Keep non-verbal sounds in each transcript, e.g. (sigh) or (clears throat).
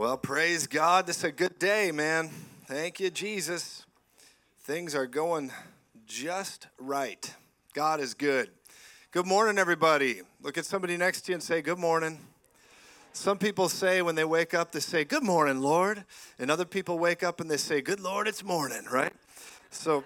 Well, praise God. This is a good day, man. Thank you, Jesus. Things are going just right. God is good. Good morning, everybody. Look at somebody next to you and say, Good morning. Some people say when they wake up, they say, Good morning, Lord. And other people wake up and they say, Good Lord, it's morning, right? So,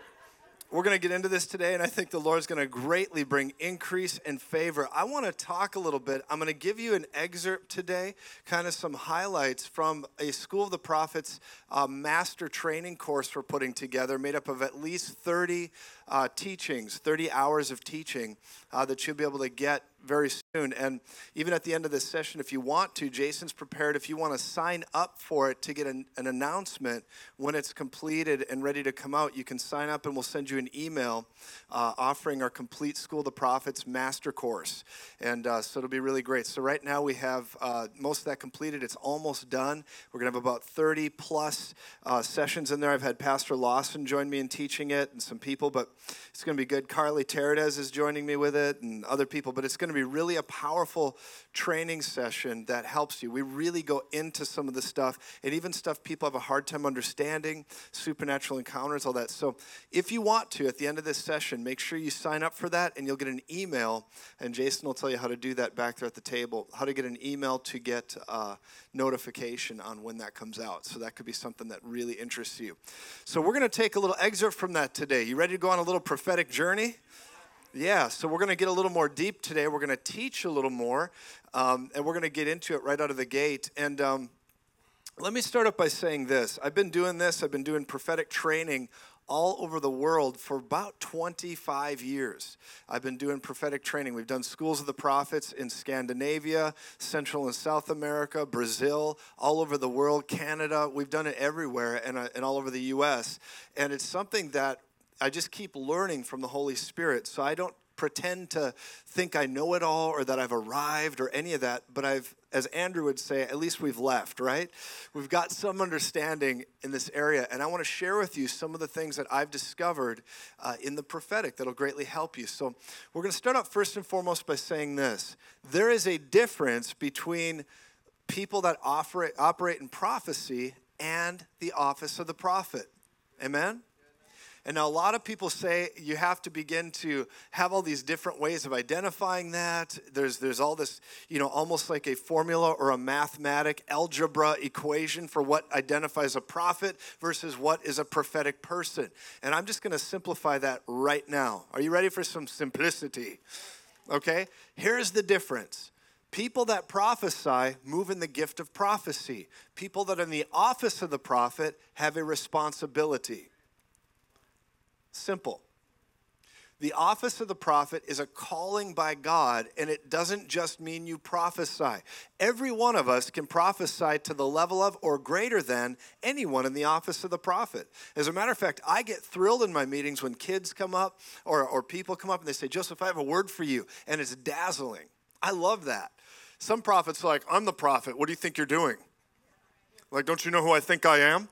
we're going to get into this today, and I think the Lord's going to greatly bring increase and favor. I want to talk a little bit. I'm going to give you an excerpt today, kind of some highlights from a School of the Prophets uh, master training course we're putting together, made up of at least 30 uh, teachings, 30 hours of teaching uh, that you'll be able to get very soon. And even at the end of this session, if you want to, Jason's prepared. If you want to sign up for it to get an, an, announcement when it's completed and ready to come out, you can sign up and we'll send you an email uh, offering our complete School of the Prophets master course. And uh, so it'll be really great. So right now we have uh, most of that completed. It's almost done. We're going to have about 30 plus uh, sessions in there. I've had Pastor Lawson join me in teaching it and some people, but it's going to be good. Carly Teredes is joining me with it and other people, but it's going to to be really a powerful training session that helps you. We really go into some of the stuff and even stuff people have a hard time understanding, supernatural encounters, all that. So if you want to, at the end of this session, make sure you sign up for that and you'll get an email. And Jason will tell you how to do that back there at the table, how to get an email to get uh, notification on when that comes out. So that could be something that really interests you. So we're going to take a little excerpt from that today. You ready to go on a little prophetic journey? Yeah, so we're going to get a little more deep today. We're going to teach a little more, um, and we're going to get into it right out of the gate. And um, let me start up by saying this I've been doing this, I've been doing prophetic training all over the world for about 25 years. I've been doing prophetic training. We've done schools of the prophets in Scandinavia, Central and South America, Brazil, all over the world, Canada. We've done it everywhere and, uh, and all over the US. And it's something that I just keep learning from the Holy Spirit. So I don't pretend to think I know it all or that I've arrived or any of that, but I've, as Andrew would say, at least we've left, right? We've got some understanding in this area. And I want to share with you some of the things that I've discovered uh, in the prophetic that'll greatly help you. So we're going to start out first and foremost by saying this there is a difference between people that operate, operate in prophecy and the office of the prophet. Amen? And now a lot of people say you have to begin to have all these different ways of identifying that. There's there's all this, you know, almost like a formula or a mathematic algebra equation for what identifies a prophet versus what is a prophetic person. And I'm just going to simplify that right now. Are you ready for some simplicity? Okay? Here's the difference. People that prophesy move in the gift of prophecy. People that are in the office of the prophet have a responsibility. Simple. The office of the prophet is a calling by God, and it doesn't just mean you prophesy. Every one of us can prophesy to the level of or greater than anyone in the office of the prophet. As a matter of fact, I get thrilled in my meetings when kids come up or, or people come up and they say, Joseph, I have a word for you, and it's dazzling. I love that. Some prophets are like, I'm the prophet. What do you think you're doing? Like, don't you know who I think I am?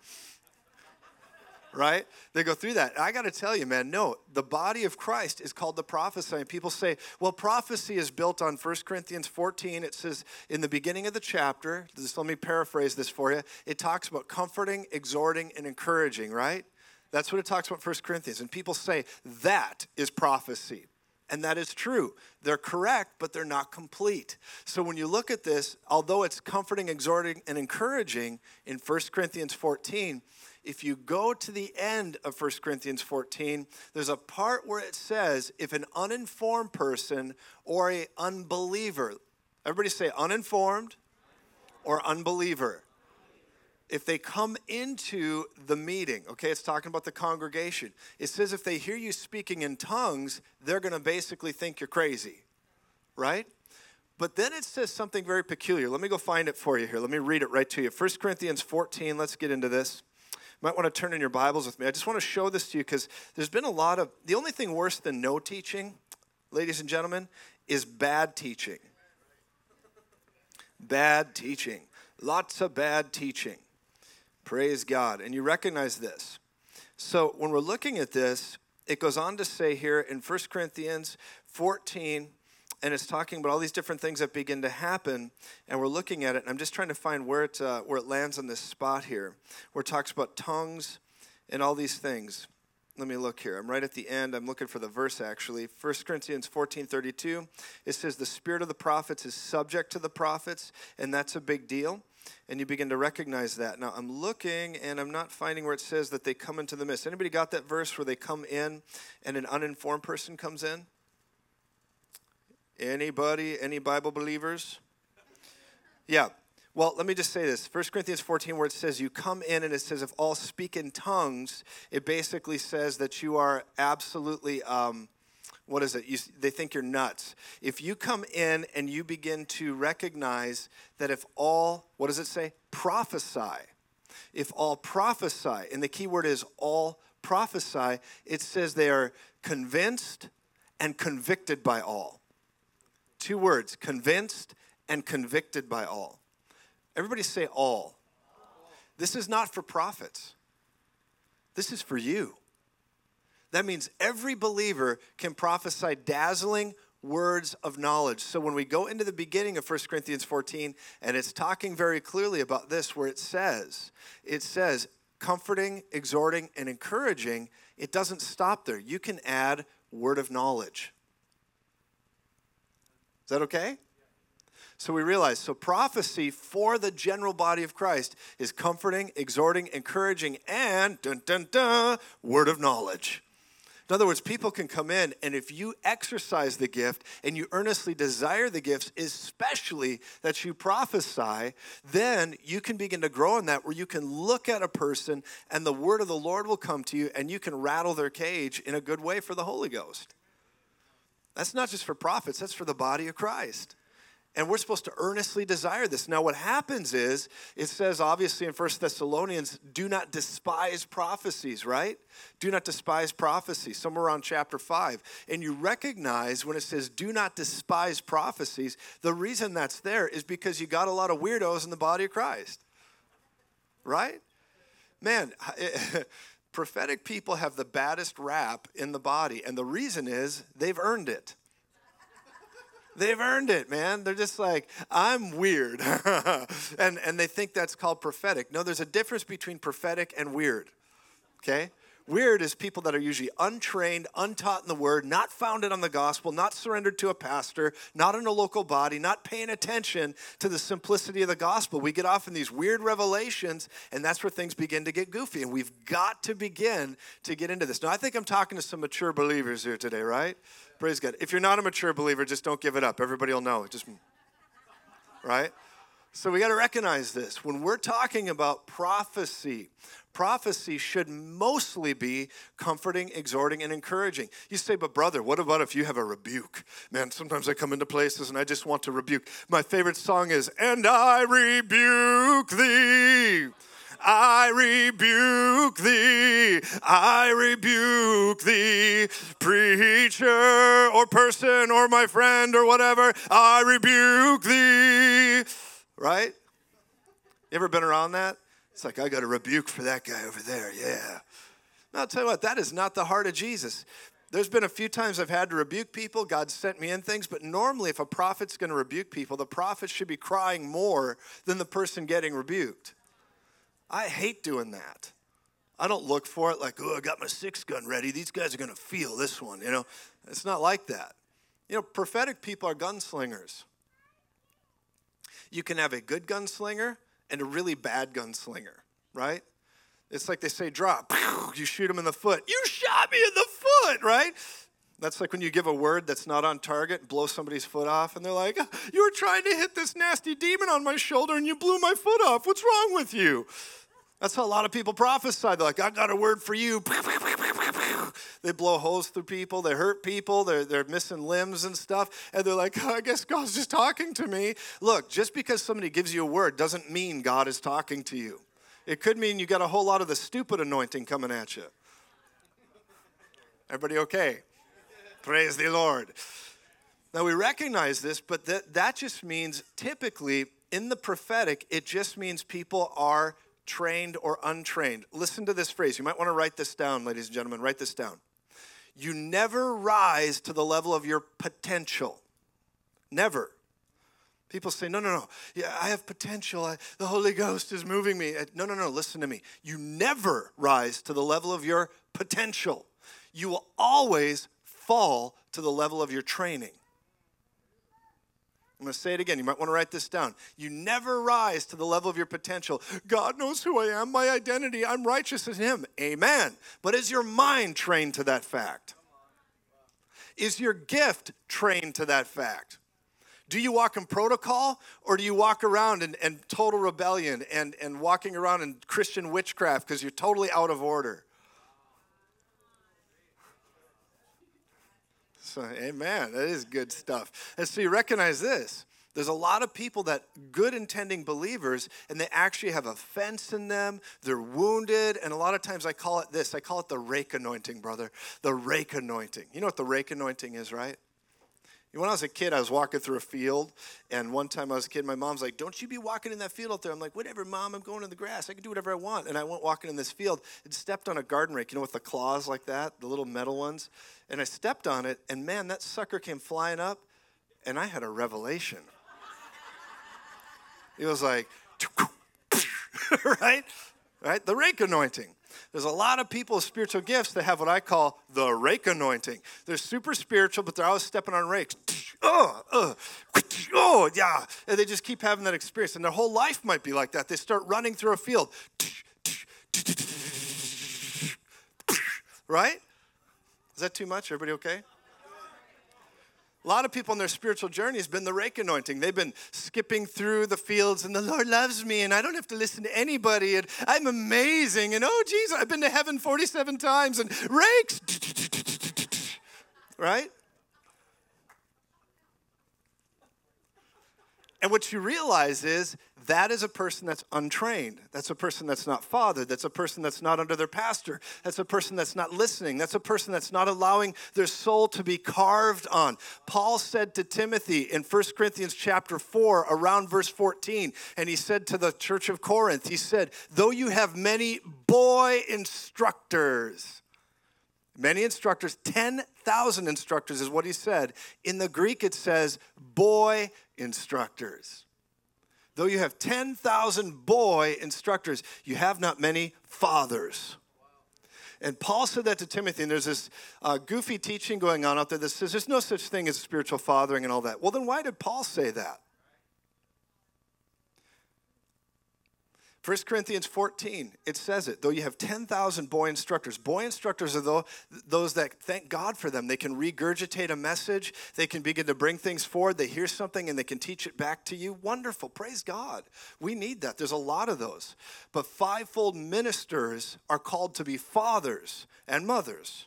Right? They go through that. I got to tell you, man, no, the body of Christ is called the prophecy. And people say, well, prophecy is built on 1 Corinthians 14. It says in the beginning of the chapter, just let me paraphrase this for you. It talks about comforting, exhorting, and encouraging, right? That's what it talks about 1 Corinthians. And people say that is prophecy. And that is true. They're correct, but they're not complete. So when you look at this, although it's comforting, exhorting, and encouraging in 1 Corinthians 14, if you go to the end of 1 Corinthians 14, there's a part where it says, if an uninformed person or a unbeliever, everybody say uninformed or unbeliever, if they come into the meeting, okay, it's talking about the congregation. It says if they hear you speaking in tongues, they're going to basically think you're crazy, right? But then it says something very peculiar. Let me go find it for you here. Let me read it right to you. 1 Corinthians 14, let's get into this might want to turn in your Bibles with me. I just want to show this to you because there's been a lot of, the only thing worse than no teaching, ladies and gentlemen, is bad teaching. Bad teaching. Lots of bad teaching. Praise God. And you recognize this. So when we're looking at this, it goes on to say here in 1 Corinthians 14, and it's talking about all these different things that begin to happen, and we're looking at it. And I'm just trying to find where it uh, where it lands on this spot here, where it talks about tongues and all these things. Let me look here. I'm right at the end. I'm looking for the verse actually. 1 Corinthians 14:32. It says the spirit of the prophets is subject to the prophets, and that's a big deal. And you begin to recognize that. Now I'm looking and I'm not finding where it says that they come into the mist. Anybody got that verse where they come in and an uninformed person comes in? Anybody? Any Bible believers? Yeah. Well, let me just say this. 1 Corinthians 14, where it says you come in and it says, if all speak in tongues, it basically says that you are absolutely, um, what is it? You, they think you're nuts. If you come in and you begin to recognize that if all, what does it say? Prophesy. If all prophesy, and the key word is all prophesy, it says they are convinced and convicted by all. Two words convinced and convicted by all. Everybody say all. This is not for prophets, this is for you. That means every believer can prophesy dazzling words of knowledge. So when we go into the beginning of 1 Corinthians 14, and it's talking very clearly about this, where it says, it says, comforting, exhorting, and encouraging, it doesn't stop there. You can add word of knowledge. Is that okay? So we realize, so prophecy for the general body of Christ is comforting, exhorting, encouraging, and dun dun dun, word of knowledge. In other words, people can come in, and if you exercise the gift and you earnestly desire the gifts, especially that you prophesy, then you can begin to grow in that where you can look at a person and the word of the Lord will come to you and you can rattle their cage in a good way for the Holy Ghost. That's not just for prophets, that's for the body of Christ. And we're supposed to earnestly desire this. Now, what happens is, it says obviously in First Thessalonians, do not despise prophecies, right? Do not despise prophecies, somewhere around chapter 5. And you recognize when it says do not despise prophecies, the reason that's there is because you got a lot of weirdos in the body of Christ, right? Man, (laughs) prophetic people have the baddest rap in the body, and the reason is they've earned it. They've earned it, man. They're just like, I'm weird. (laughs) and, and they think that's called prophetic. No, there's a difference between prophetic and weird, okay? Weird is people that are usually untrained, untaught in the word, not founded on the gospel, not surrendered to a pastor, not in a local body, not paying attention to the simplicity of the gospel. We get off in these weird revelations, and that's where things begin to get goofy. And we've got to begin to get into this. Now, I think I'm talking to some mature believers here today, right? Praise God. If you're not a mature believer, just don't give it up. Everybody will know. Just, right? So we got to recognize this. When we're talking about prophecy, prophecy should mostly be comforting, exhorting, and encouraging. You say, but brother, what about if you have a rebuke? Man, sometimes I come into places and I just want to rebuke. My favorite song is, And I rebuke thee. I rebuke thee, I rebuke thee, preacher or person or my friend or whatever, I rebuke thee. Right? You ever been around that? It's like, I got a rebuke for that guy over there. Yeah. Now, I'll tell you what, that is not the heart of Jesus. There's been a few times I've had to rebuke people. God sent me in things, but normally, if a prophet's going to rebuke people, the prophet should be crying more than the person getting rebuked. I hate doing that. I don't look for it like, oh, I got my six gun ready. These guys are going to feel this one. You know, it's not like that. You know, prophetic people are gunslingers. You can have a good gunslinger and a really bad gunslinger, right? It's like they say, drop, (laughs) you shoot him in the foot. You shot me in the foot, right? That's like when you give a word that's not on target, blow somebody's foot off, and they're like, (laughs) You were trying to hit this nasty demon on my shoulder and you blew my foot off. What's wrong with you? That's how a lot of people prophesy. They're like, I got a word for you. (laughs) They blow holes through people, they hurt people, they're, they're missing limbs and stuff. And they're like, oh, (laughs) I guess God's just talking to me. Look, just because somebody gives you a word doesn't mean God is talking to you. It could mean you got a whole lot of the stupid anointing coming at you. Everybody okay? Praise the Lord. Now we recognize this, but that, that just means typically in the prophetic, it just means people are trained or untrained. Listen to this phrase. You might want to write this down, ladies and gentlemen. Write this down. You never rise to the level of your potential. Never. People say, no, no, no. Yeah, I have potential. I, the Holy Ghost is moving me. Uh, no, no, no. Listen to me. You never rise to the level of your potential. You will always fall to the level of your training. I'm going to say it again. You might want to write this down. You never rise to the level of your potential. God knows who I am, my identity. I'm righteous in Him. Amen. But is your mind trained to that fact? Is your gift trained to that fact? Do you walk in protocol or do you walk around in, in total rebellion and, and walking around in Christian witchcraft because you're totally out of order? Amen. That is good stuff. And so you recognize this. There's a lot of people that good intending believers and they actually have offense in them. They're wounded. And a lot of times I call it this I call it the rake anointing, brother. The rake anointing. You know what the rake anointing is, right? When I was a kid, I was walking through a field, and one time I was a kid, my mom's like, Don't you be walking in that field out there. I'm like, Whatever, mom, I'm going in the grass. I can do whatever I want. And I went walking in this field and stepped on a garden rake, you know, with the claws like that, the little metal ones. And I stepped on it, and man, that sucker came flying up, and I had a revelation. it was like, (laughs) right? Right? The rake anointing. There's a lot of people with spiritual gifts that have what I call the rake anointing. They're super spiritual, but they're always stepping on rakes. Oh, (tsk) oh, (tsk) oh, yeah. And they just keep having that experience. And their whole life might be like that. They start running through a field. (tsk) Right? Is that too much? Everybody okay? A lot of people in their spiritual journey has been the rake anointing. They've been skipping through the fields, and the Lord loves me, and I don't have to listen to anybody, and I'm amazing, and oh, Jesus, I've been to heaven 47 times, and rakes, right? And what you realize is that is a person that's untrained. That's a person that's not fathered. That's a person that's not under their pastor. That's a person that's not listening. That's a person that's not allowing their soul to be carved on. Paul said to Timothy in 1 Corinthians chapter 4, around verse 14, and he said to the church of Corinth, he said, Though you have many boy instructors, Many instructors, 10,000 instructors is what he said. In the Greek, it says boy instructors. Though you have 10,000 boy instructors, you have not many fathers. And Paul said that to Timothy, and there's this uh, goofy teaching going on out there that says there's no such thing as spiritual fathering and all that. Well, then why did Paul say that? 1 Corinthians 14, it says it. Though you have 10,000 boy instructors, boy instructors are those that thank God for them. They can regurgitate a message, they can begin to bring things forward, they hear something and they can teach it back to you. Wonderful. Praise God. We need that. There's a lot of those. But fivefold ministers are called to be fathers and mothers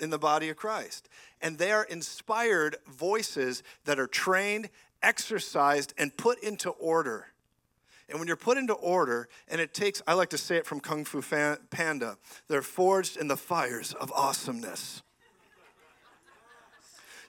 in the body of Christ. And they are inspired voices that are trained, exercised, and put into order. And when you're put into order, and it takes, I like to say it from Kung Fu Panda, they're forged in the fires of awesomeness.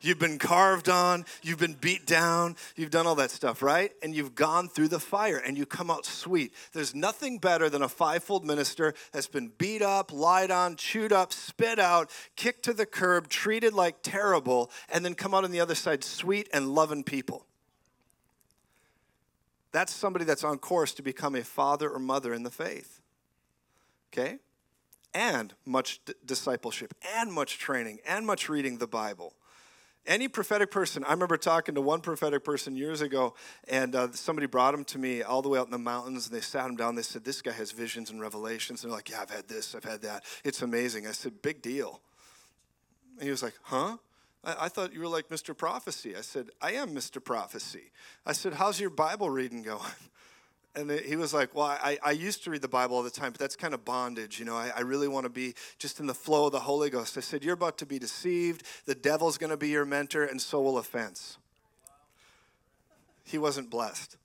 You've been carved on, you've been beat down, you've done all that stuff, right? And you've gone through the fire and you come out sweet. There's nothing better than a fivefold minister that's been beat up, lied on, chewed up, spit out, kicked to the curb, treated like terrible, and then come out on the other side sweet and loving people. That's somebody that's on course to become a father or mother in the faith. Okay? And much d- discipleship, and much training, and much reading the Bible. Any prophetic person, I remember talking to one prophetic person years ago, and uh, somebody brought him to me all the way out in the mountains, and they sat him down. They said, This guy has visions and revelations. And they're like, Yeah, I've had this, I've had that. It's amazing. I said, Big deal. And he was like, Huh? I, I thought you were like Mr. Prophecy. I said, I am Mr. Prophecy. I said, How's your Bible reading going? (laughs) And he was like, Well, I, I used to read the Bible all the time, but that's kind of bondage. You know, I, I really want to be just in the flow of the Holy Ghost. I said, You're about to be deceived. The devil's going to be your mentor, and so will offense. He wasn't blessed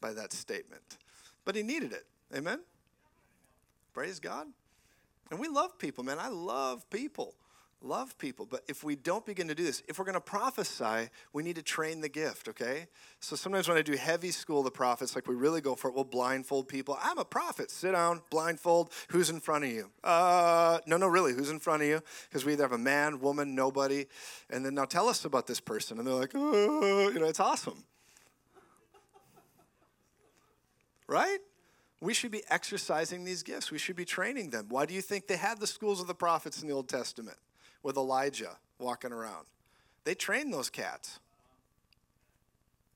by that statement, but he needed it. Amen? Praise God. And we love people, man. I love people. Love people. But if we don't begin to do this, if we're going to prophesy, we need to train the gift, okay? So sometimes when I do heavy school the prophets, like we really go for it, we'll blindfold people. I'm a prophet. Sit down, blindfold. Who's in front of you? Uh, no, no, really, who's in front of you? Because we either have a man, woman, nobody. And then now tell us about this person. And they're like, oh, you know, it's awesome. Right? We should be exercising these gifts. We should be training them. Why do you think they had the schools of the prophets in the Old Testament? With Elijah walking around. They trained those cats.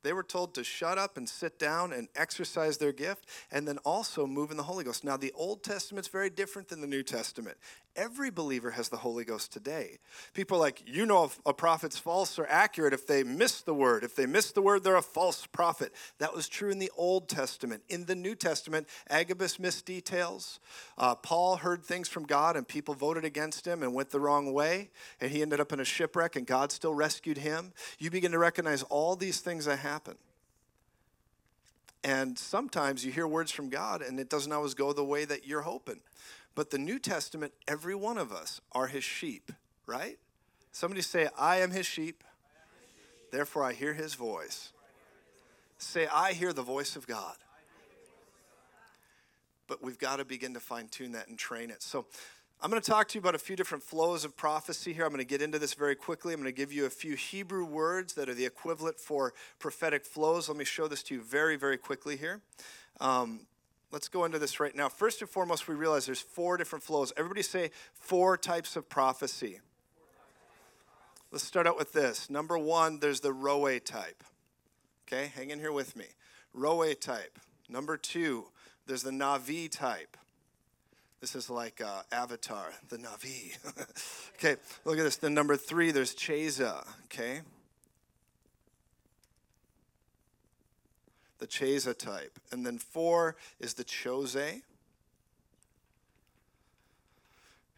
They were told to shut up and sit down and exercise their gift and then also move in the Holy Ghost. Now, the Old Testament's very different than the New Testament. Every believer has the Holy Ghost today. People like, you know, if a prophet's false or accurate if they miss the word. If they miss the word, they're a false prophet. That was true in the Old Testament. In the New Testament, Agabus missed details. Uh, Paul heard things from God, and people voted against him and went the wrong way, and he ended up in a shipwreck, and God still rescued him. You begin to recognize all these things that happen. And sometimes you hear words from God, and it doesn't always go the way that you're hoping. But the New Testament, every one of us are his sheep, right? Somebody say, I am his sheep, therefore I hear his voice. Say, I hear the voice of God. But we've got to begin to fine tune that and train it. So I'm going to talk to you about a few different flows of prophecy here. I'm going to get into this very quickly. I'm going to give you a few Hebrew words that are the equivalent for prophetic flows. Let me show this to you very, very quickly here. Um, let's go into this right now. First and foremost, we realize there's four different flows. Everybody say four types of prophecy. Let's start out with this. Number one, there's the Roe type. Okay, hang in here with me. Roe type. Number two, there's the Navi type. This is like uh, Avatar, the Navi. (laughs) okay, look at this. Then number three, there's Cheza. Okay, the Cheza type. And then four is the Chose.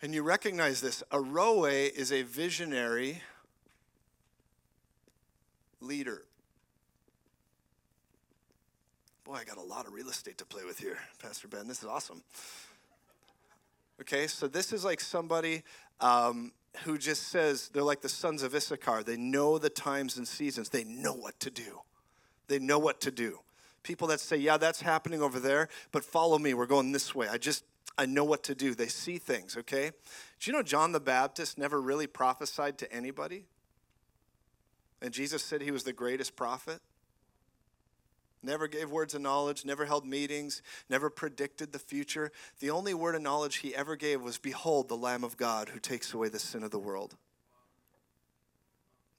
And you recognize this. A Roe is a visionary leader. Boy, I got a lot of real estate to play with here, Pastor Ben. This is awesome. Okay, so this is like somebody um, who just says they're like the sons of Issachar. They know the times and seasons, they know what to do. They know what to do people that say, yeah, that's happening over there, but follow me. We're going this way. I just, I know what to do. They see things, okay? Do you know John the Baptist never really prophesied to anybody? And Jesus said he was the greatest prophet? Never gave words of knowledge, never held meetings, never predicted the future. The only word of knowledge he ever gave was, Behold, the Lamb of God who takes away the sin of the world.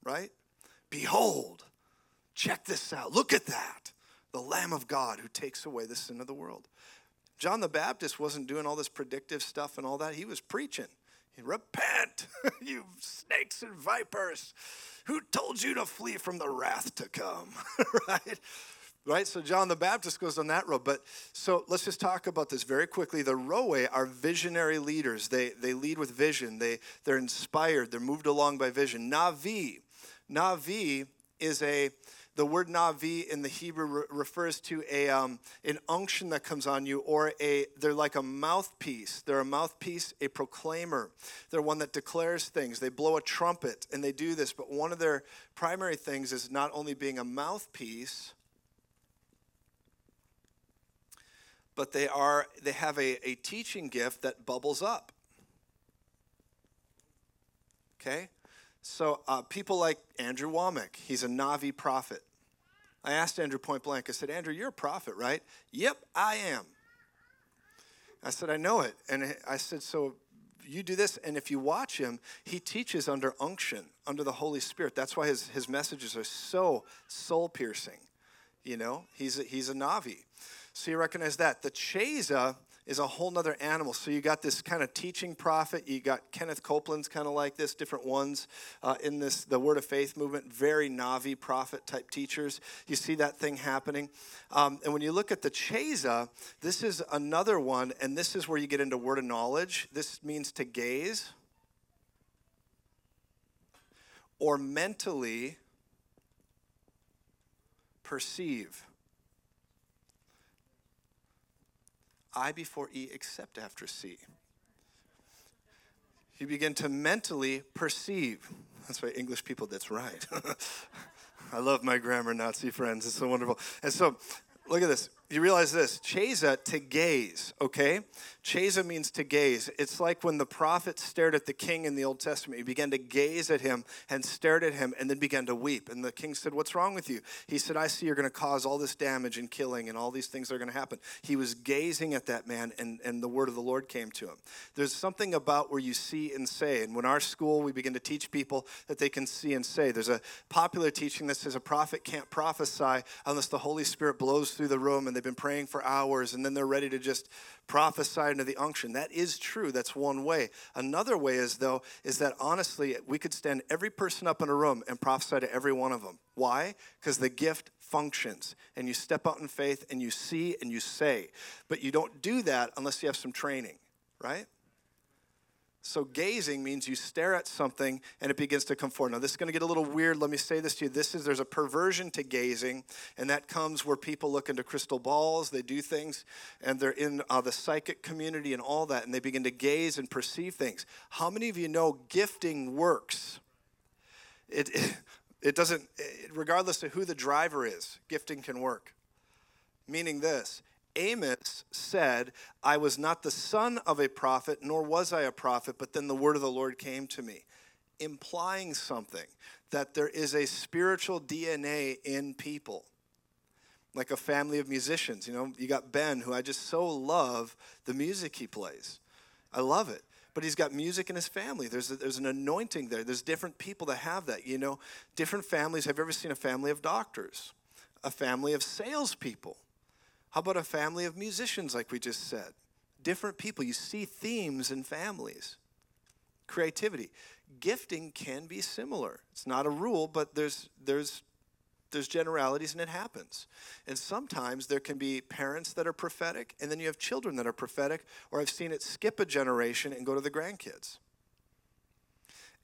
Right? Behold, check this out. Look at that the Lamb of God who takes away the sin of the world. John the Baptist wasn't doing all this predictive stuff and all that. He was preaching. Repent, (laughs) you snakes and vipers. Who told you to flee from the wrath to come? (laughs) right? Right? So John the Baptist goes on that road. But so let's just talk about this very quickly. The Roe are visionary leaders. They they lead with vision. They they're inspired. They're moved along by vision. Navi. Navi is a the word navi in the Hebrew re- refers to a um, an unction that comes on you, or a they're like a mouthpiece. They're a mouthpiece, a proclaimer. They're one that declares things. They blow a trumpet, and they do this. But one of their primary things is not only being a mouthpiece, but they are they have a, a teaching gift that bubbles up. Okay. So uh, people like Andrew Wommack, he's a Navi prophet. I asked Andrew point blank, I said, Andrew, you're a prophet, right? Yep, I am. I said, I know it. And I said, so you do this, and if you watch him, he teaches under unction, under the Holy Spirit. That's why his, his messages are so soul piercing. You know, he's a, he's a Navi. So you recognize that. The Cheza is a whole nother animal. So you got this kind of teaching prophet. You got Kenneth Copeland's kind of like this, different ones uh, in this the Word of Faith movement. Very Navi prophet type teachers. You see that thing happening. Um, and when you look at the Cheza, this is another one, and this is where you get into word of knowledge. This means to gaze or mentally perceive. I before E except after C. You begin to mentally perceive. That's why English people, that's right. (laughs) I love my grammar Nazi friends. It's so wonderful. And so, look at this you realize this chesa to gaze okay? Chesa means to gaze. It's like when the prophet stared at the king in the old testament. He began to gaze at him and stared at him and then began to weep. And the king said what's wrong with you? He said i see you're going to cause all this damage and killing and all these things are going to happen. He was gazing at that man and, and the word of the lord came to him. There's something about where you see and say. And when our school we begin to teach people that they can see and say. There's a popular teaching that says a prophet can't prophesy unless the holy spirit blows through the room and they've been praying for hours and then they're ready to just prophesy into the unction. That is true. That's one way. Another way is, though, is that honestly, we could stand every person up in a room and prophesy to every one of them. Why? Because the gift functions and you step out in faith and you see and you say. But you don't do that unless you have some training, right? So gazing means you stare at something and it begins to come forward. Now this is going to get a little weird. Let me say this to you. This is there's a perversion to gazing, and that comes where people look into crystal balls, they do things, and they're in uh, the psychic community and all that, and they begin to gaze and perceive things. How many of you know gifting works? It it, (laughs) it doesn't, it, regardless of who the driver is, gifting can work. Meaning this Amos said, I was not the son of a prophet, nor was I a prophet, but then the word of the Lord came to me, implying something that there is a spiritual DNA in people. Like a family of musicians. You know, you got Ben, who I just so love the music he plays. I love it. But he's got music in his family. There's, a, there's an anointing there. There's different people that have that. You know, different families. Have you ever seen a family of doctors? A family of salespeople? How about a family of musicians, like we just said? Different people. You see themes in families. Creativity. Gifting can be similar. It's not a rule, but there's, there's, there's generalities and it happens. And sometimes there can be parents that are prophetic, and then you have children that are prophetic, or I've seen it skip a generation and go to the grandkids.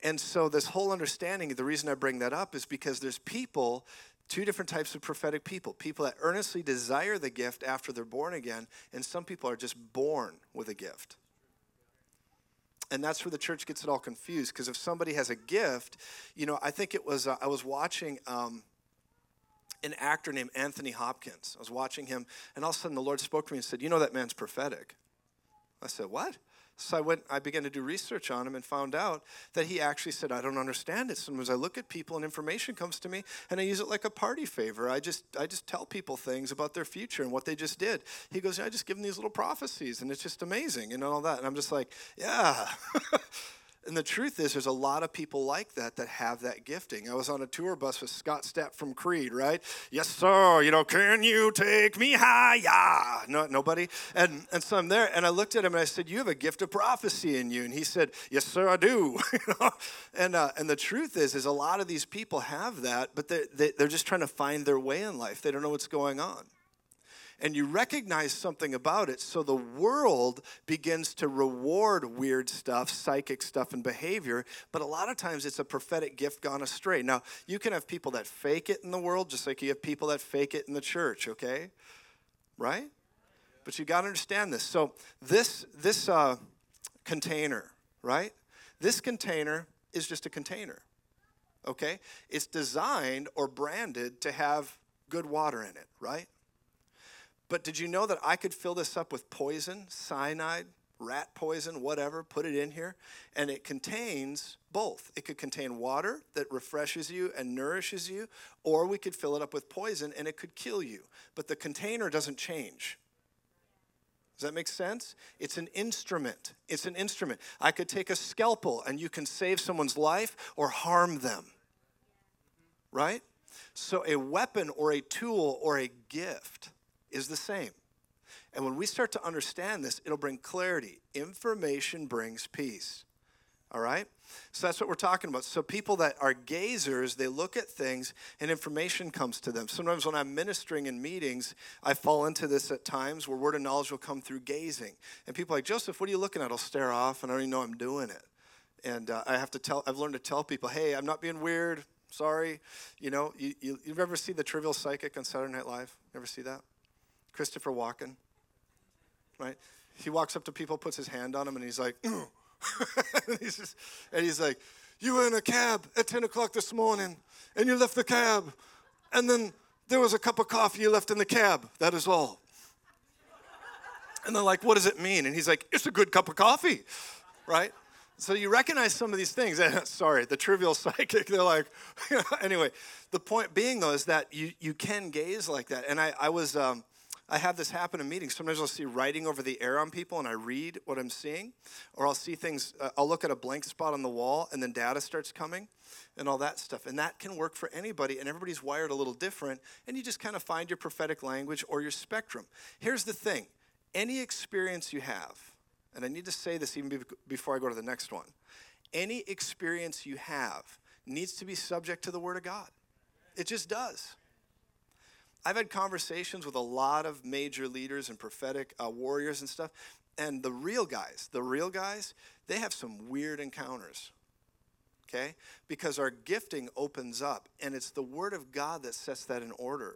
And so, this whole understanding, the reason I bring that up is because there's people two different types of prophetic people people that earnestly desire the gift after they're born again, and some people are just born with a gift. And that's where the church gets it all confused because if somebody has a gift, you know, I think it was, uh, I was watching um, an actor named Anthony Hopkins. I was watching him, and all of a sudden the Lord spoke to me and said, You know, that man's prophetic. I said, What? So I went, I began to do research on him and found out that he actually said, I don't understand it. Sometimes I look at people and information comes to me and I use it like a party favor. I just, I just tell people things about their future and what they just did. He goes, I just give them these little prophecies and it's just amazing and all that. And I'm just like, yeah. (laughs) And the truth is, there's a lot of people like that that have that gifting. I was on a tour bus with Scott Stapp from Creed, right? Yes, sir. You know, can you take me higher? No, nobody. And and so I'm there, and I looked at him and I said, "You have a gift of prophecy in you." And he said, "Yes, sir, I do." (laughs) and uh, and the truth is, is a lot of these people have that, but they, they they're just trying to find their way in life. They don't know what's going on and you recognize something about it. So the world begins to reward weird stuff, psychic stuff, and behavior. But a lot of times it's a prophetic gift gone astray. Now, you can have people that fake it in the world, just like you have people that fake it in the church, okay? Right? But you got to understand this. So this this uh, container, right? This container is just a container. Okay? It's designed or branded to have good water in it, right? But did you know that I could fill this up with poison, cyanide, rat poison, whatever, put it in here, and it contains both. It could contain water that refreshes you and nourishes you, or we could fill it up with poison and it could kill you. But the container doesn't change. Does that make sense? It's an instrument. It's an instrument. I could take a scalpel and you can save someone's life or harm them. Right? So, a weapon or a tool or a gift is the same. And when we start to understand this, it'll bring clarity. Information brings peace. All right? So that's what we're talking about. So people that are gazers, they look at things and information comes to them. Sometimes when I'm ministering in meetings, I fall into this at times where word of knowledge will come through gazing. And people are like, Joseph, what are you looking at? I'll stare off and I don't even know I'm doing it. And uh, I have to tell, I've learned to tell people, hey, I'm not being weird. Sorry. You know, you, you, you've ever seen the Trivial Psychic on Saturday Night Live? Ever see that? Christopher Walken, right? He walks up to people, puts his hand on them, and he's like, (clears throat) and, he's just, and he's like, You were in a cab at 10 o'clock this morning, and you left the cab, and then there was a cup of coffee you left in the cab. That is all. And they're like, What does it mean? And he's like, It's a good cup of coffee, right? So you recognize some of these things. (laughs) Sorry, the trivial (laughs) psychic, they're like, (laughs) anyway, the point being though is that you, you can gaze like that. And I, I was, um, I have this happen in meetings. Sometimes I'll see writing over the air on people and I read what I'm seeing. Or I'll see things, uh, I'll look at a blank spot on the wall and then data starts coming and all that stuff. And that can work for anybody, and everybody's wired a little different. And you just kind of find your prophetic language or your spectrum. Here's the thing any experience you have, and I need to say this even before I go to the next one. Any experience you have needs to be subject to the Word of God. It just does. I've had conversations with a lot of major leaders and prophetic uh, warriors and stuff, and the real guys, the real guys, they have some weird encounters. Okay? Because our gifting opens up, and it's the Word of God that sets that in order.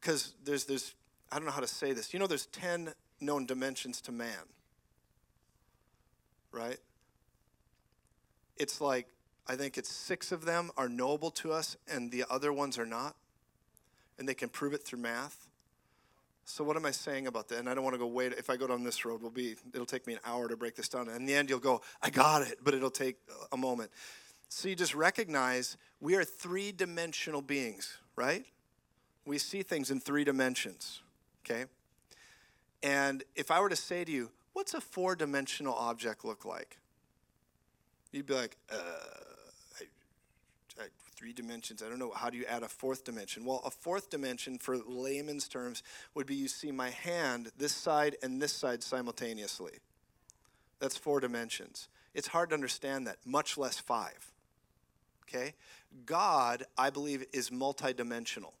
Because there's, there's, I don't know how to say this. You know, there's 10 known dimensions to man right? It's like, I think it's six of them are knowable to us and the other ones are not. And they can prove it through math. So what am I saying about that? And I don't want to go wait. If I go down this road, will be it'll take me an hour to break this down. And in the end, you'll go, I got it, but it'll take a moment. So you just recognize we are three dimensional beings, right? We see things in three dimensions, okay? And if I were to say to you, what's a four dimensional object look like? You'd be like, uh, I, I, three dimensions. I don't know. How do you add a fourth dimension? Well, a fourth dimension, for layman's terms, would be you see my hand, this side, and this side simultaneously. That's four dimensions. It's hard to understand that, much less five. Okay? God, I believe, is multidimensional.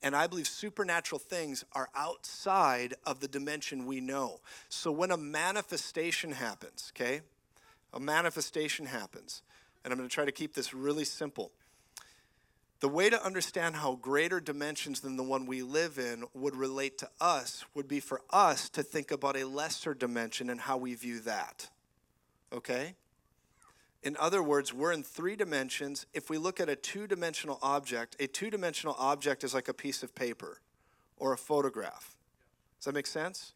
And I believe supernatural things are outside of the dimension we know. So when a manifestation happens, okay, a manifestation happens, and I'm going to try to keep this really simple. The way to understand how greater dimensions than the one we live in would relate to us would be for us to think about a lesser dimension and how we view that. Okay? In other words, we're in three dimensions. If we look at a two dimensional object, a two dimensional object is like a piece of paper or a photograph. Does that make sense?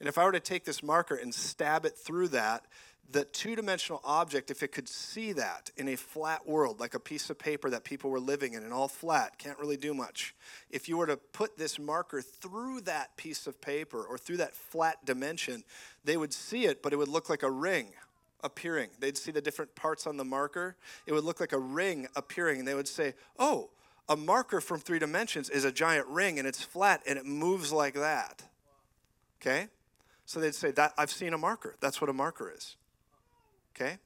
And if I were to take this marker and stab it through that, the two dimensional object, if it could see that in a flat world, like a piece of paper that people were living in and all flat, can't really do much. If you were to put this marker through that piece of paper or through that flat dimension, they would see it, but it would look like a ring appearing. They'd see the different parts on the marker. It would look like a ring appearing, and they would say, Oh, a marker from three dimensions is a giant ring and it's flat and it moves like that. Okay? So they'd say, that I've seen a marker. That's what a marker is. Okay?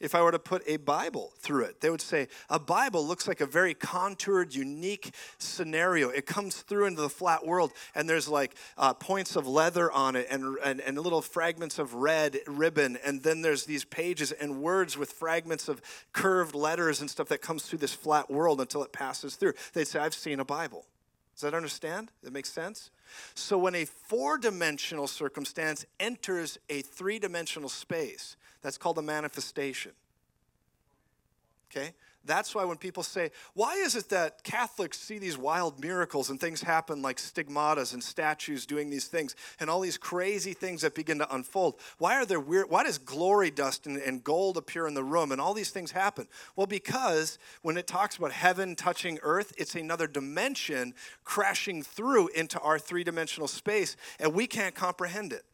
if I were to put a Bible through it. They would say, a Bible looks like a very contoured, unique scenario. It comes through into the flat world, and there's like uh, points of leather on it and, and, and little fragments of red ribbon. And then there's these pages and words with fragments of curved letters and stuff that comes through this flat world until it passes through. They'd say, I've seen a Bible. Does that understand? That makes sense? So when a four dimensional circumstance enters a three dimensional space, that's called a manifestation. Okay? That's why when people say, why is it that Catholics see these wild miracles and things happen like stigmatas and statues doing these things and all these crazy things that begin to unfold? Why are there weird, why does glory dust and, and gold appear in the room and all these things happen? Well, because when it talks about heaven touching earth, it's another dimension crashing through into our three dimensional space and we can't comprehend it.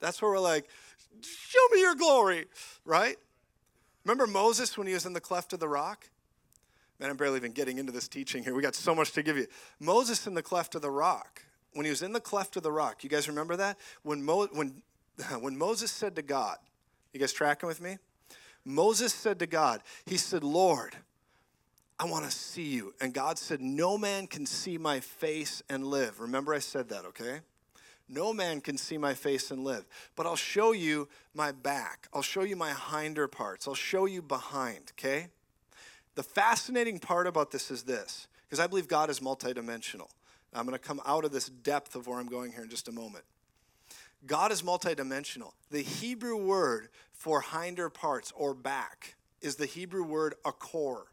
That's where we're like, show me your glory, right? Remember Moses when he was in the cleft of the rock? Man, I'm barely even getting into this teaching here. We got so much to give you. Moses in the cleft of the rock. When he was in the cleft of the rock, you guys remember that? When, Mo, when, (laughs) when Moses said to God, you guys tracking with me? Moses said to God, He said, Lord, I want to see you. And God said, No man can see my face and live. Remember, I said that, okay? No man can see my face and live, but I'll show you my back. I'll show you my hinder parts. I'll show you behind, okay? The fascinating part about this is this, because I believe God is multidimensional. I'm going to come out of this depth of where I'm going here in just a moment. God is multidimensional. The Hebrew word for hinder parts or back is the Hebrew word akor.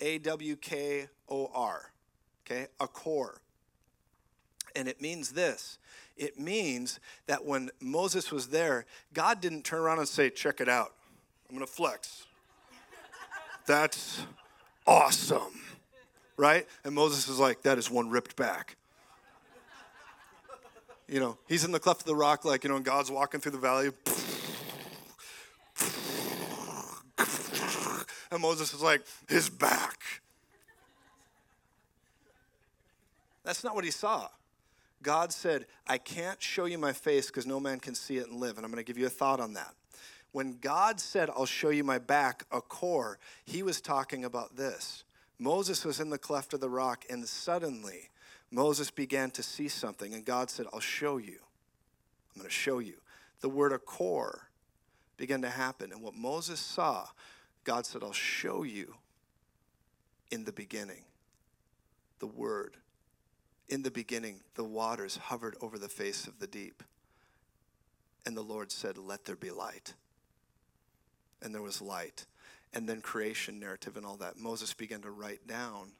A W K O R. Okay? Akor. And it means this it means that when Moses was there, God didn't turn around and say, Check it out. I'm going to flex. That's awesome. Right? And Moses is like, That is one ripped back. You know, he's in the cleft of the rock, like, you know, and God's walking through the valley. And Moses is like, His back. That's not what he saw. God said, I can't show you my face because no man can see it and live. And I'm going to give you a thought on that. When God said, I'll show you my back, a core, he was talking about this. Moses was in the cleft of the rock, and suddenly Moses began to see something, and God said, I'll show you. I'm going to show you. The word a core began to happen, and what Moses saw, God said, I'll show you in the beginning. The word in the beginning, the waters hovered over the face of the deep. And the Lord said, Let there be light. And there was light. And then creation narrative and all that. Moses began to write down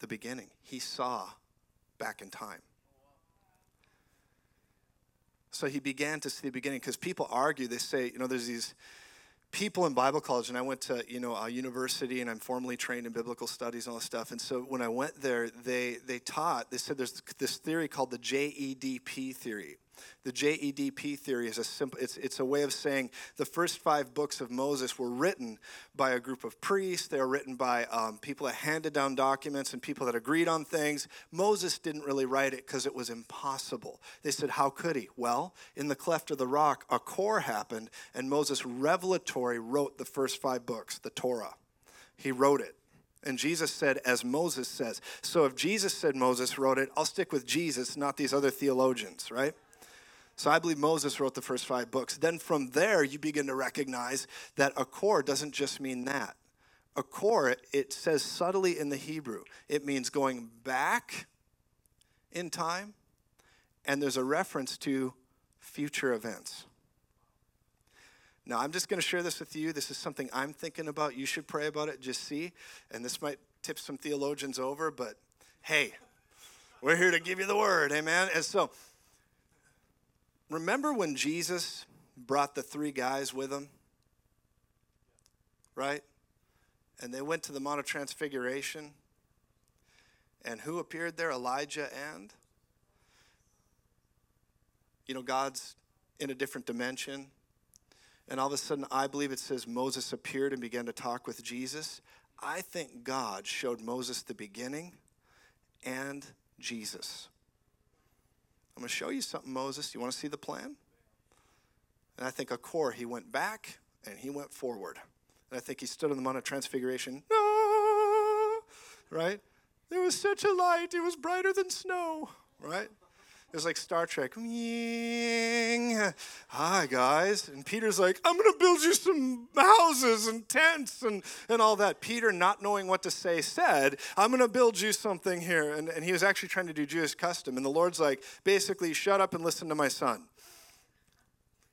the beginning. He saw back in time. So he began to see the beginning because people argue, they say, you know, there's these people in Bible college, and I went to you know a university, and I'm formally trained in biblical studies and all this stuff. And so when I went there, they they taught. They said there's this theory called the JEDP theory, the JEDP theory is a simple, it's, it's a way of saying the first five books of Moses were written by a group of priests. They were written by um, people that handed down documents and people that agreed on things. Moses didn't really write it because it was impossible. They said, How could he? Well, in the cleft of the rock, a core happened, and Moses revelatory wrote the first five books, the Torah. He wrote it. And Jesus said, as Moses says. So if Jesus said Moses wrote it, I'll stick with Jesus, not these other theologians, right? So I believe Moses wrote the first five books. Then from there, you begin to recognize that akor doesn't just mean that. Akor, it says subtly in the Hebrew, it means going back in time, and there's a reference to future events. Now, I'm just going to share this with you. This is something I'm thinking about. You should pray about it, just see. And this might tip some theologians over, but hey, we're here to give you the word, amen? And so, Remember when Jesus brought the three guys with him? Right? And they went to the Mount of Transfiguration. And who appeared there? Elijah and? You know, God's in a different dimension. And all of a sudden, I believe it says Moses appeared and began to talk with Jesus. I think God showed Moses the beginning and Jesus. I'm going to show you something, Moses. You want to see the plan? And I think Akor, he went back and he went forward. And I think he stood on the Mount of Transfiguration. Ah, right? There was such a light, it was brighter than snow, right? It was like Star Trek. Hi, guys. And Peter's like, I'm going to build you some houses and tents and, and all that. Peter, not knowing what to say, said, I'm going to build you something here. And, and he was actually trying to do Jewish custom. And the Lord's like, basically, shut up and listen to my son.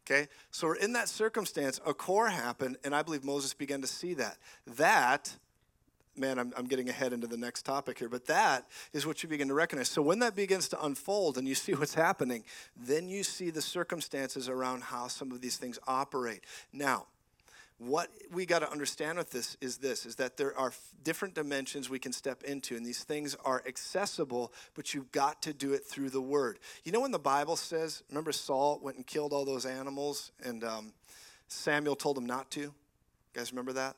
Okay? So we're in that circumstance. A core happened, and I believe Moses began to see that. That man, I'm, I'm getting ahead into the next topic here, but that is what you begin to recognize. So when that begins to unfold and you see what's happening, then you see the circumstances around how some of these things operate. Now, what we got to understand with this is this is that there are different dimensions we can step into and these things are accessible but you've got to do it through the word you know when the bible says remember saul went and killed all those animals and um, samuel told him not to you guys remember that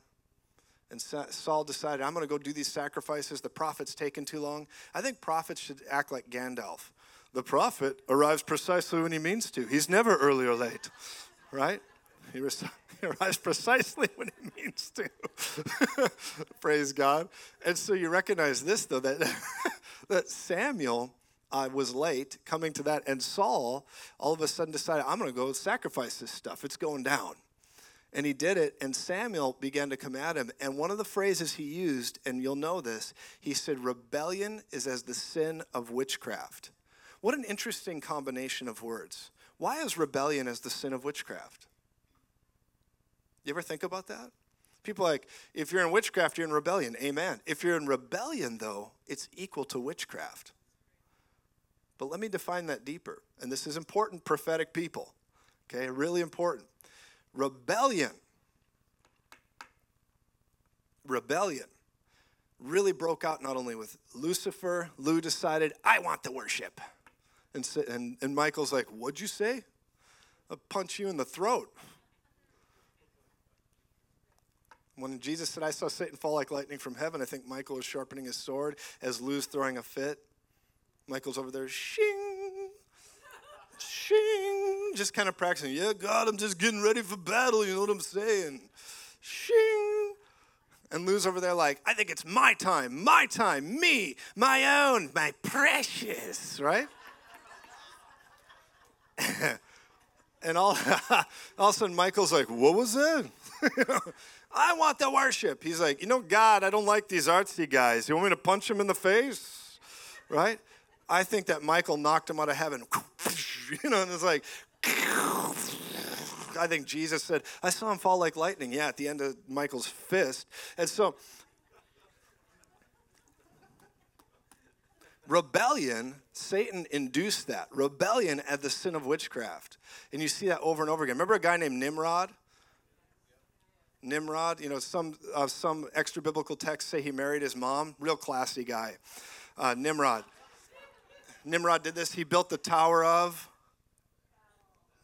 and Saul decided, I'm going to go do these sacrifices. The prophet's taken too long. I think prophets should act like Gandalf. The prophet arrives precisely when he means to. He's never early or late, right? He, (laughs) arrives precisely when he means to. (laughs) Praise God. And so you recognize this, though, that, (laughs) that Samuel uh, was late coming to that, and Saul all of a sudden decided, I'm going to go sacrifice this stuff. It's going down. And he did it, and Samuel began to come at him. And one of the phrases he used, and you'll know this, he said, Rebellion is as the sin of witchcraft. What an interesting combination of words. Why is rebellion as the sin of witchcraft? You ever think about that? People like, if you're in witchcraft, you're in rebellion. Amen. If you're in rebellion, though, it's equal to witchcraft. But let me define that deeper. And this is important, prophetic people. Okay, really important. Rebellion. Rebellion really broke out not only with Lucifer, Lou decided, I want the worship. And, and, and Michael's like, What'd you say? I'll punch you in the throat. When Jesus said, I saw Satan fall like lightning from heaven, I think Michael was sharpening his sword as Lou's throwing a fit. Michael's over there, shing, shing, just kind of practicing. Yeah, God, I'm just getting ready for battle. You know what I'm saying? Shing. And Lou's over there, like, I think it's my time, my time, me, my own, my precious, right? (laughs) and all, (laughs) all of a sudden, Michael's like, What was that? (laughs) I want the worship. He's like, you know, God, I don't like these artsy guys. You want me to punch him in the face? Right? I think that Michael knocked him out of heaven. You know, and it's like, I think Jesus said, I saw him fall like lightning. Yeah, at the end of Michael's fist. And so, rebellion, Satan induced that. Rebellion at the sin of witchcraft. And you see that over and over again. Remember a guy named Nimrod? Nimrod. You know, some uh, some extra biblical texts say he married his mom. Real classy guy, uh, Nimrod. Nimrod did this. He built the Tower of.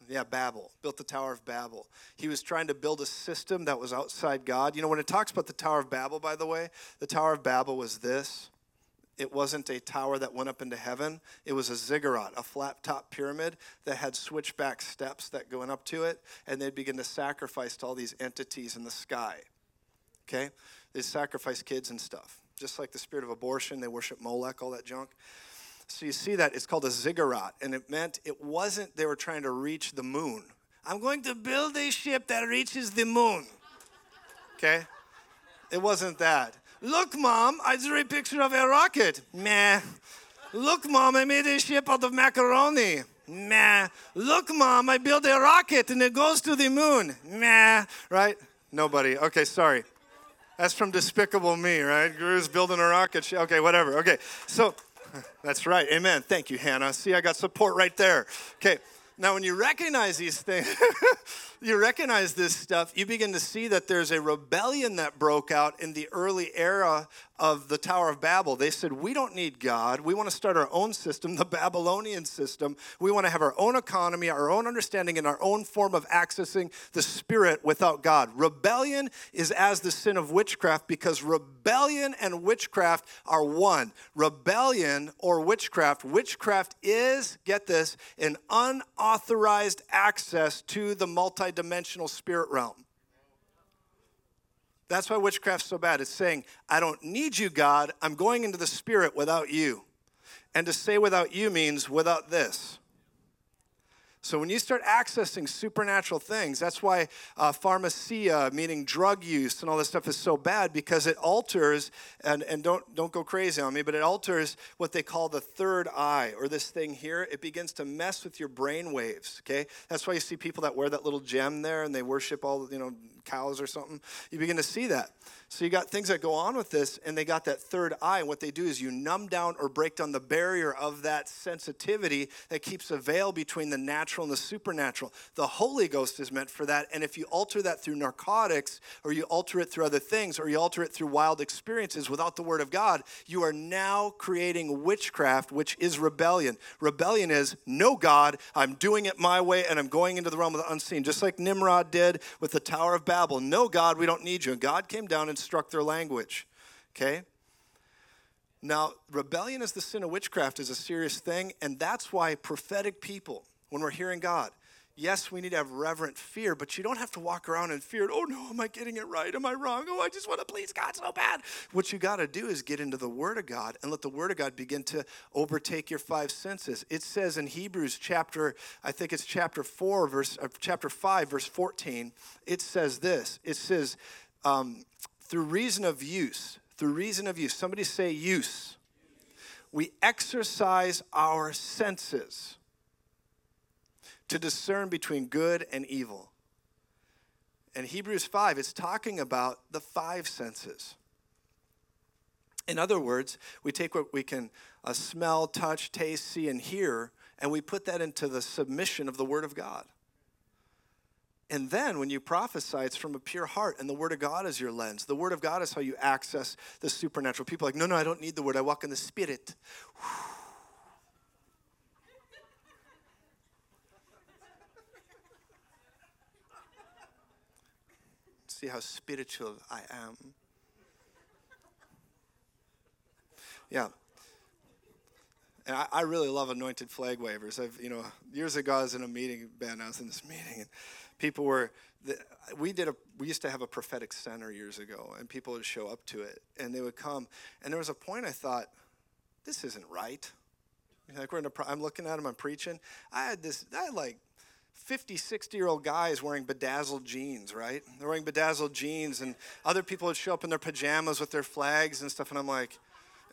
Yeah, Babel. Built the Tower of Babel. He was trying to build a system that was outside God. You know, when it talks about the Tower of Babel, by the way, the Tower of Babel was this it wasn't a tower that went up into heaven. It was a ziggurat, a flat top pyramid that had switchback steps that going up to it, and they'd begin to sacrifice to all these entities in the sky. Okay? They'd sacrifice kids and stuff. Just like the spirit of abortion, they worship Molech, all that junk. So you see that it's called a ziggurat, and it meant it wasn't they were trying to reach the moon. I'm going to build a ship that reaches the moon. Okay? It wasn't that. Look, mom, I drew a picture of a rocket. Meh. Look, mom, I made a ship out of macaroni. Meh. Look, mom, I built a rocket and it goes to the moon. Meh. Right? Nobody. Okay, sorry. That's from Despicable Me, right? Gru's building a rocket. Ship. Okay, whatever. Okay, so that's right. Amen. Thank you, Hannah. See, I got support right there. Okay. Now, when you recognize these things, (laughs) you recognize this stuff, you begin to see that there's a rebellion that broke out in the early era of the Tower of Babel. They said, We don't need God. We want to start our own system, the Babylonian system. We want to have our own economy, our own understanding, and our own form of accessing the Spirit without God. Rebellion is as the sin of witchcraft because rebellion and witchcraft are one. Rebellion or witchcraft, witchcraft is, get this, an unauthorized access to the multidimensional spirit realm. That's why witchcraft's so bad. It's saying, I don't need you, God. I'm going into the spirit without you. And to say without you means without this. So when you start accessing supernatural things, that's why uh, pharmakeia, meaning drug use and all this stuff, is so bad because it alters and, and don't don't go crazy on me, but it alters what they call the third eye or this thing here. It begins to mess with your brain waves. Okay, that's why you see people that wear that little gem there and they worship all you know cows or something. You begin to see that. So you got things that go on with this, and they got that third eye. And what they do is you numb down or break down the barrier of that sensitivity that keeps a veil between the natural and the supernatural. The Holy Ghost is meant for that. And if you alter that through narcotics, or you alter it through other things, or you alter it through wild experiences without the Word of God, you are now creating witchcraft, which is rebellion. Rebellion is no God, I'm doing it my way, and I'm going into the realm of the unseen, just like Nimrod did with the Tower of Babel. No God, we don't need you. And God came down and struck their language. Okay? Now, rebellion as the sin of witchcraft is a serious thing, and that's why prophetic people, when we're hearing God, yes, we need to have reverent fear, but you don't have to walk around in fear. Oh no, am I getting it right? Am I wrong? Oh, I just want to please God so bad. What you got to do is get into the Word of God and let the Word of God begin to overtake your five senses. It says in Hebrews chapter, I think it's chapter four, verse uh, chapter five, verse fourteen. It says this. It says. Um, through reason of use, through reason of use, somebody say use, we exercise our senses to discern between good and evil. In Hebrews 5, it's talking about the five senses. In other words, we take what we can uh, smell, touch, taste, see, and hear, and we put that into the submission of the Word of God. And then when you prophesy, it's from a pure heart, and the Word of God is your lens. The Word of God is how you access the supernatural. People like, no, no, I don't need the Word. I walk in the Spirit. See how spiritual I am. Yeah. And I, I, really love anointed flag wavers. I've, you know, years ago I was in a meeting, Ben, I was in this meeting, and people were, the, we did a, we used to have a prophetic center years ago, and people would show up to it, and they would come, and there was a point I thought, this isn't right. Like we're in a, I'm looking at him, I'm preaching. I had this, I had like 50, 60 year old guys wearing bedazzled jeans, right? They're wearing bedazzled jeans, and other people would show up in their pajamas with their flags and stuff, and I'm like,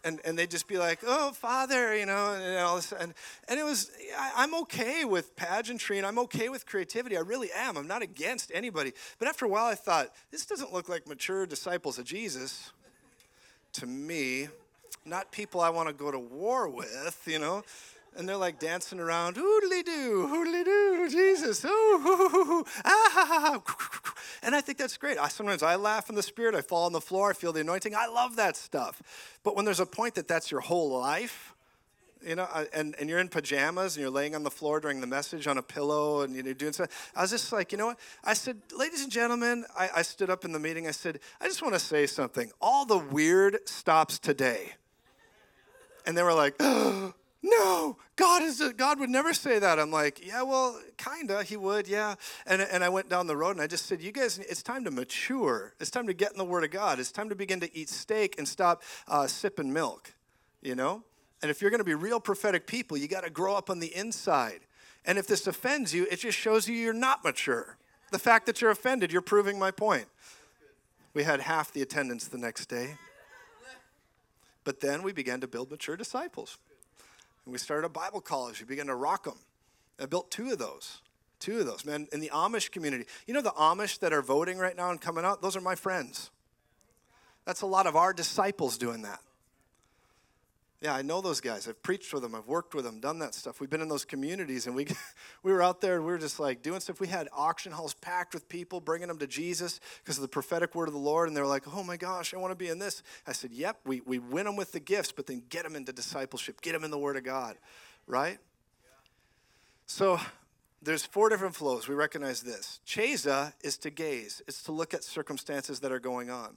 and, and they'd just be like, oh, Father, you know, and, all this. And, and it was, I, am okay with pageantry and I'm okay with creativity. I really am. I'm not against anybody. But after a while, I thought, this doesn't look like mature disciples of Jesus to me. Not people I want to go to war with, you know and they're like dancing around, hoodly doo, hoodly doo, Jesus, ooh, ah, and I think that's great. I, sometimes I laugh in the spirit, I fall on the floor, I feel the anointing. I love that stuff. But when there's a point that that's your whole life, you know, and, and you're in pajamas and you're laying on the floor during the message on a pillow and you're doing stuff. I was just like, you know what? I said, ladies and gentlemen, I, I stood up in the meeting. I said, I just want to say something. All the weird stops today. And they were like, (gasps) oh, no, God is a, God would never say that. I'm like, yeah, well, kinda, he would, yeah. And and I went down the road and I just said, you guys, it's time to mature. It's time to get in the Word of God. It's time to begin to eat steak and stop uh, sipping milk, you know. And if you're going to be real prophetic people, you got to grow up on the inside. And if this offends you, it just shows you you're not mature. The fact that you're offended, you're proving my point. We had half the attendance the next day. But then we began to build mature disciples. And we started a Bible college. We began to rock them. I built two of those. Two of those, man. In the Amish community. You know the Amish that are voting right now and coming out? Those are my friends. That's a lot of our disciples doing that. Yeah, I know those guys. I've preached with them. I've worked with them, done that stuff. We've been in those communities, and we (laughs) we were out there and we were just like doing stuff. We had auction halls packed with people, bringing them to Jesus because of the prophetic word of the Lord. And they're like, "Oh my gosh, I want to be in this." I said, "Yep." We we win them with the gifts, but then get them into discipleship, get them in the Word of God, right? So there's four different flows. We recognize this. Chesa is to gaze. It's to look at circumstances that are going on.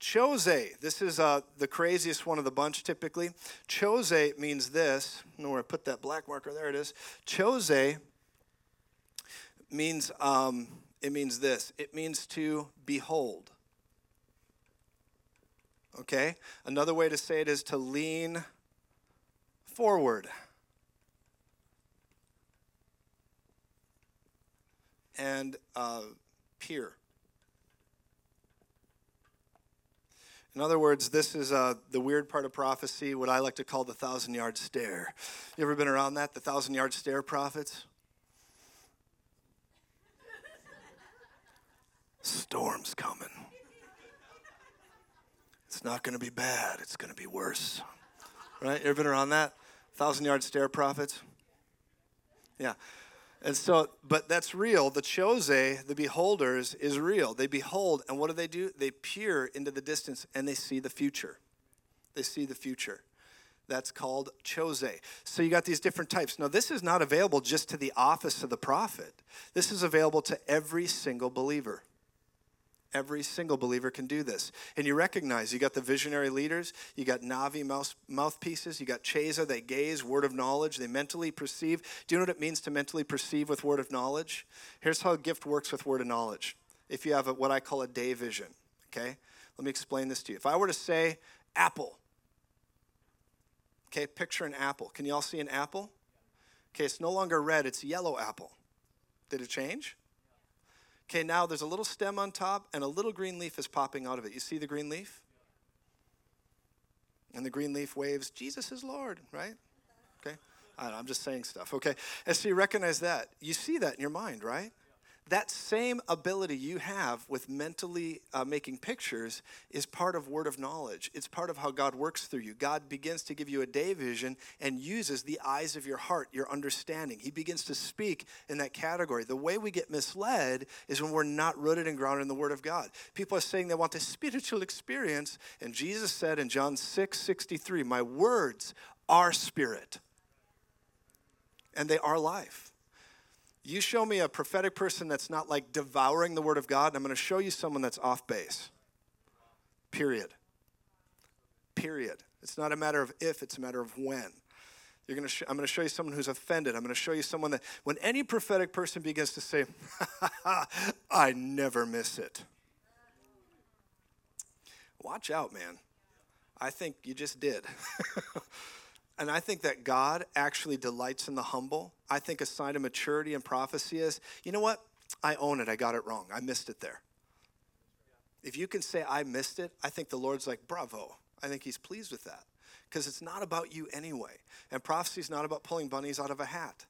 Chose, this is uh, the craziest one of the bunch typically. Chose means this. I know where I put that black marker. There it is. Chose means um, it means this. It means to behold. Okay. Another way to say it is to lean forward. And uh, peer. In other words, this is uh, the weird part of prophecy, what I like to call the thousand yard stare. You ever been around that, the thousand yard stare prophets? Storm's coming. It's not going to be bad, it's going to be worse. Right? You ever been around that? Thousand yard stare prophets? Yeah. And so, but that's real. The chose, the beholders, is real. They behold, and what do they do? They peer into the distance and they see the future. They see the future. That's called chose. So you got these different types. Now, this is not available just to the office of the prophet, this is available to every single believer. Every single believer can do this. And you recognize you got the visionary leaders, you got Navi mouth, mouthpieces, you got Chesa, they gaze, word of knowledge, they mentally perceive. Do you know what it means to mentally perceive with word of knowledge? Here's how a gift works with word of knowledge. If you have a, what I call a day vision, okay? Let me explain this to you. If I were to say apple, okay, picture an apple. Can you all see an apple? Okay, it's no longer red, it's a yellow apple. Did it change? Okay, now there's a little stem on top and a little green leaf is popping out of it. You see the green leaf? And the green leaf waves, Jesus is Lord, right? Okay. I'm just saying stuff, okay? And so you recognize that. You see that in your mind, right? That same ability you have with mentally uh, making pictures is part of word of knowledge. It's part of how God works through you. God begins to give you a day vision and uses the eyes of your heart, your understanding. He begins to speak in that category. The way we get misled is when we're not rooted and grounded in the Word of God. People are saying they want a spiritual experience, and Jesus said in John 6 63, My words are spirit, and they are life. You show me a prophetic person that's not like devouring the Word of God, and I'm going to show you someone that's off base. Period. Period. It's not a matter of if, it's a matter of when. You're gonna sh- I'm going to show you someone who's offended. I'm going to show you someone that, when any prophetic person begins to say, (laughs) I never miss it. Watch out, man. I think you just did. (laughs) And I think that God actually delights in the humble. I think a sign of maturity and prophecy is, you know what? I own it. I got it wrong. I missed it there. If you can say, I missed it, I think the Lord's like, bravo. I think he's pleased with that because it's not about you anyway. And prophecy is not about pulling bunnies out of a hat.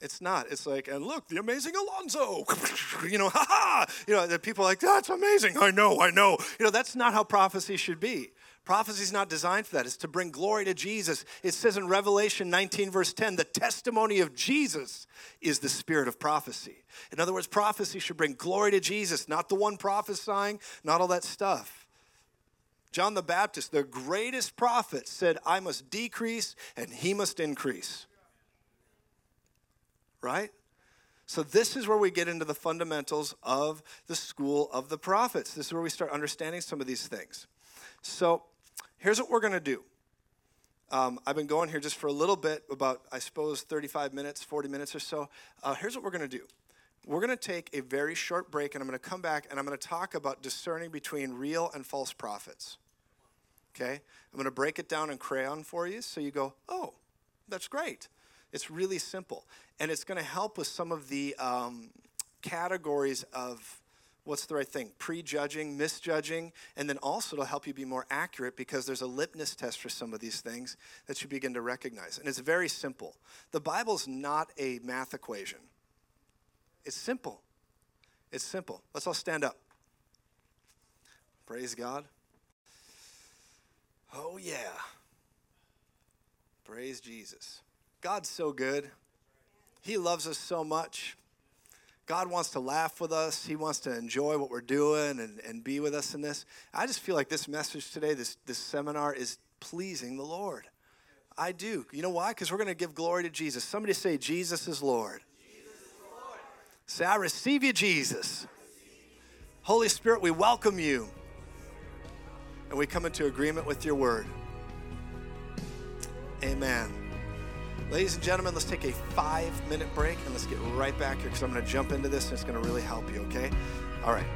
It's not. It's like, and look, the amazing Alonzo. (laughs) you know, (laughs) ha ha. You know, the people are like, that's amazing. I know, I know. You know, that's not how prophecy should be. Prophecy is not designed for that. It's to bring glory to Jesus. It says in Revelation 19, verse 10, the testimony of Jesus is the spirit of prophecy. In other words, prophecy should bring glory to Jesus, not the one prophesying, not all that stuff. John the Baptist, the greatest prophet, said, I must decrease and he must increase. Right? So, this is where we get into the fundamentals of the school of the prophets. This is where we start understanding some of these things. So, Here's what we're going to do. Um, I've been going here just for a little bit, about, I suppose, 35 minutes, 40 minutes or so. Uh, here's what we're going to do we're going to take a very short break, and I'm going to come back and I'm going to talk about discerning between real and false prophets. Okay? I'm going to break it down in crayon for you so you go, oh, that's great. It's really simple. And it's going to help with some of the um, categories of what's the right thing? Prejudging, misjudging, and then also it'll help you be more accurate because there's a litmus test for some of these things that you begin to recognize. And it's very simple. The Bible's not a math equation, it's simple. It's simple. Let's all stand up. Praise God. Oh, yeah. Praise Jesus. God's so good. He loves us so much. God wants to laugh with us. He wants to enjoy what we're doing and, and be with us in this. I just feel like this message today, this, this seminar, is pleasing the Lord. I do. You know why? Because we're going to give glory to Jesus. Somebody say, Jesus is Lord. Jesus is Lord. Say, I receive you, Jesus. Holy Spirit, we welcome you. And we come into agreement with your word. Amen. Ladies and gentlemen, let's take a five minute break and let's get right back here because I'm going to jump into this and it's going to really help you, okay? All right.